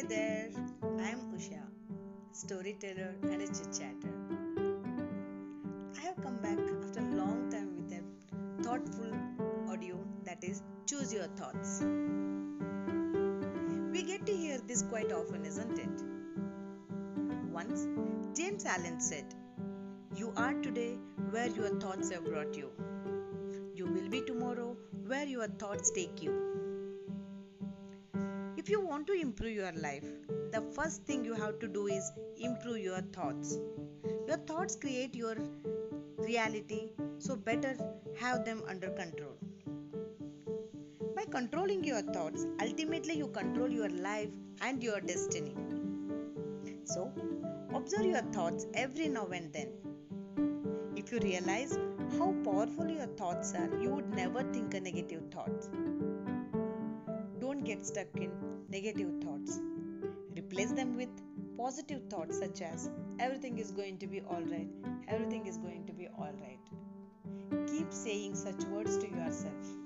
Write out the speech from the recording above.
Hey there, I'm Usha, storyteller and a chit chatter. I have come back after a long time with a thoughtful audio that is Choose Your Thoughts. We get to hear this quite often, isn't it? Once, James Allen said, You are today where your thoughts have brought you. You will be tomorrow where your thoughts take you. If you want to improve your life, the first thing you have to do is improve your thoughts. Your thoughts create your reality, so better have them under control. By controlling your thoughts, ultimately you control your life and your destiny. So, observe your thoughts every now and then. If you realize how powerful your thoughts are, you would never think a negative thought. Don't get stuck in negative thoughts. Replace them with positive thoughts such as everything is going to be alright, everything is going to be alright. Keep saying such words to yourself.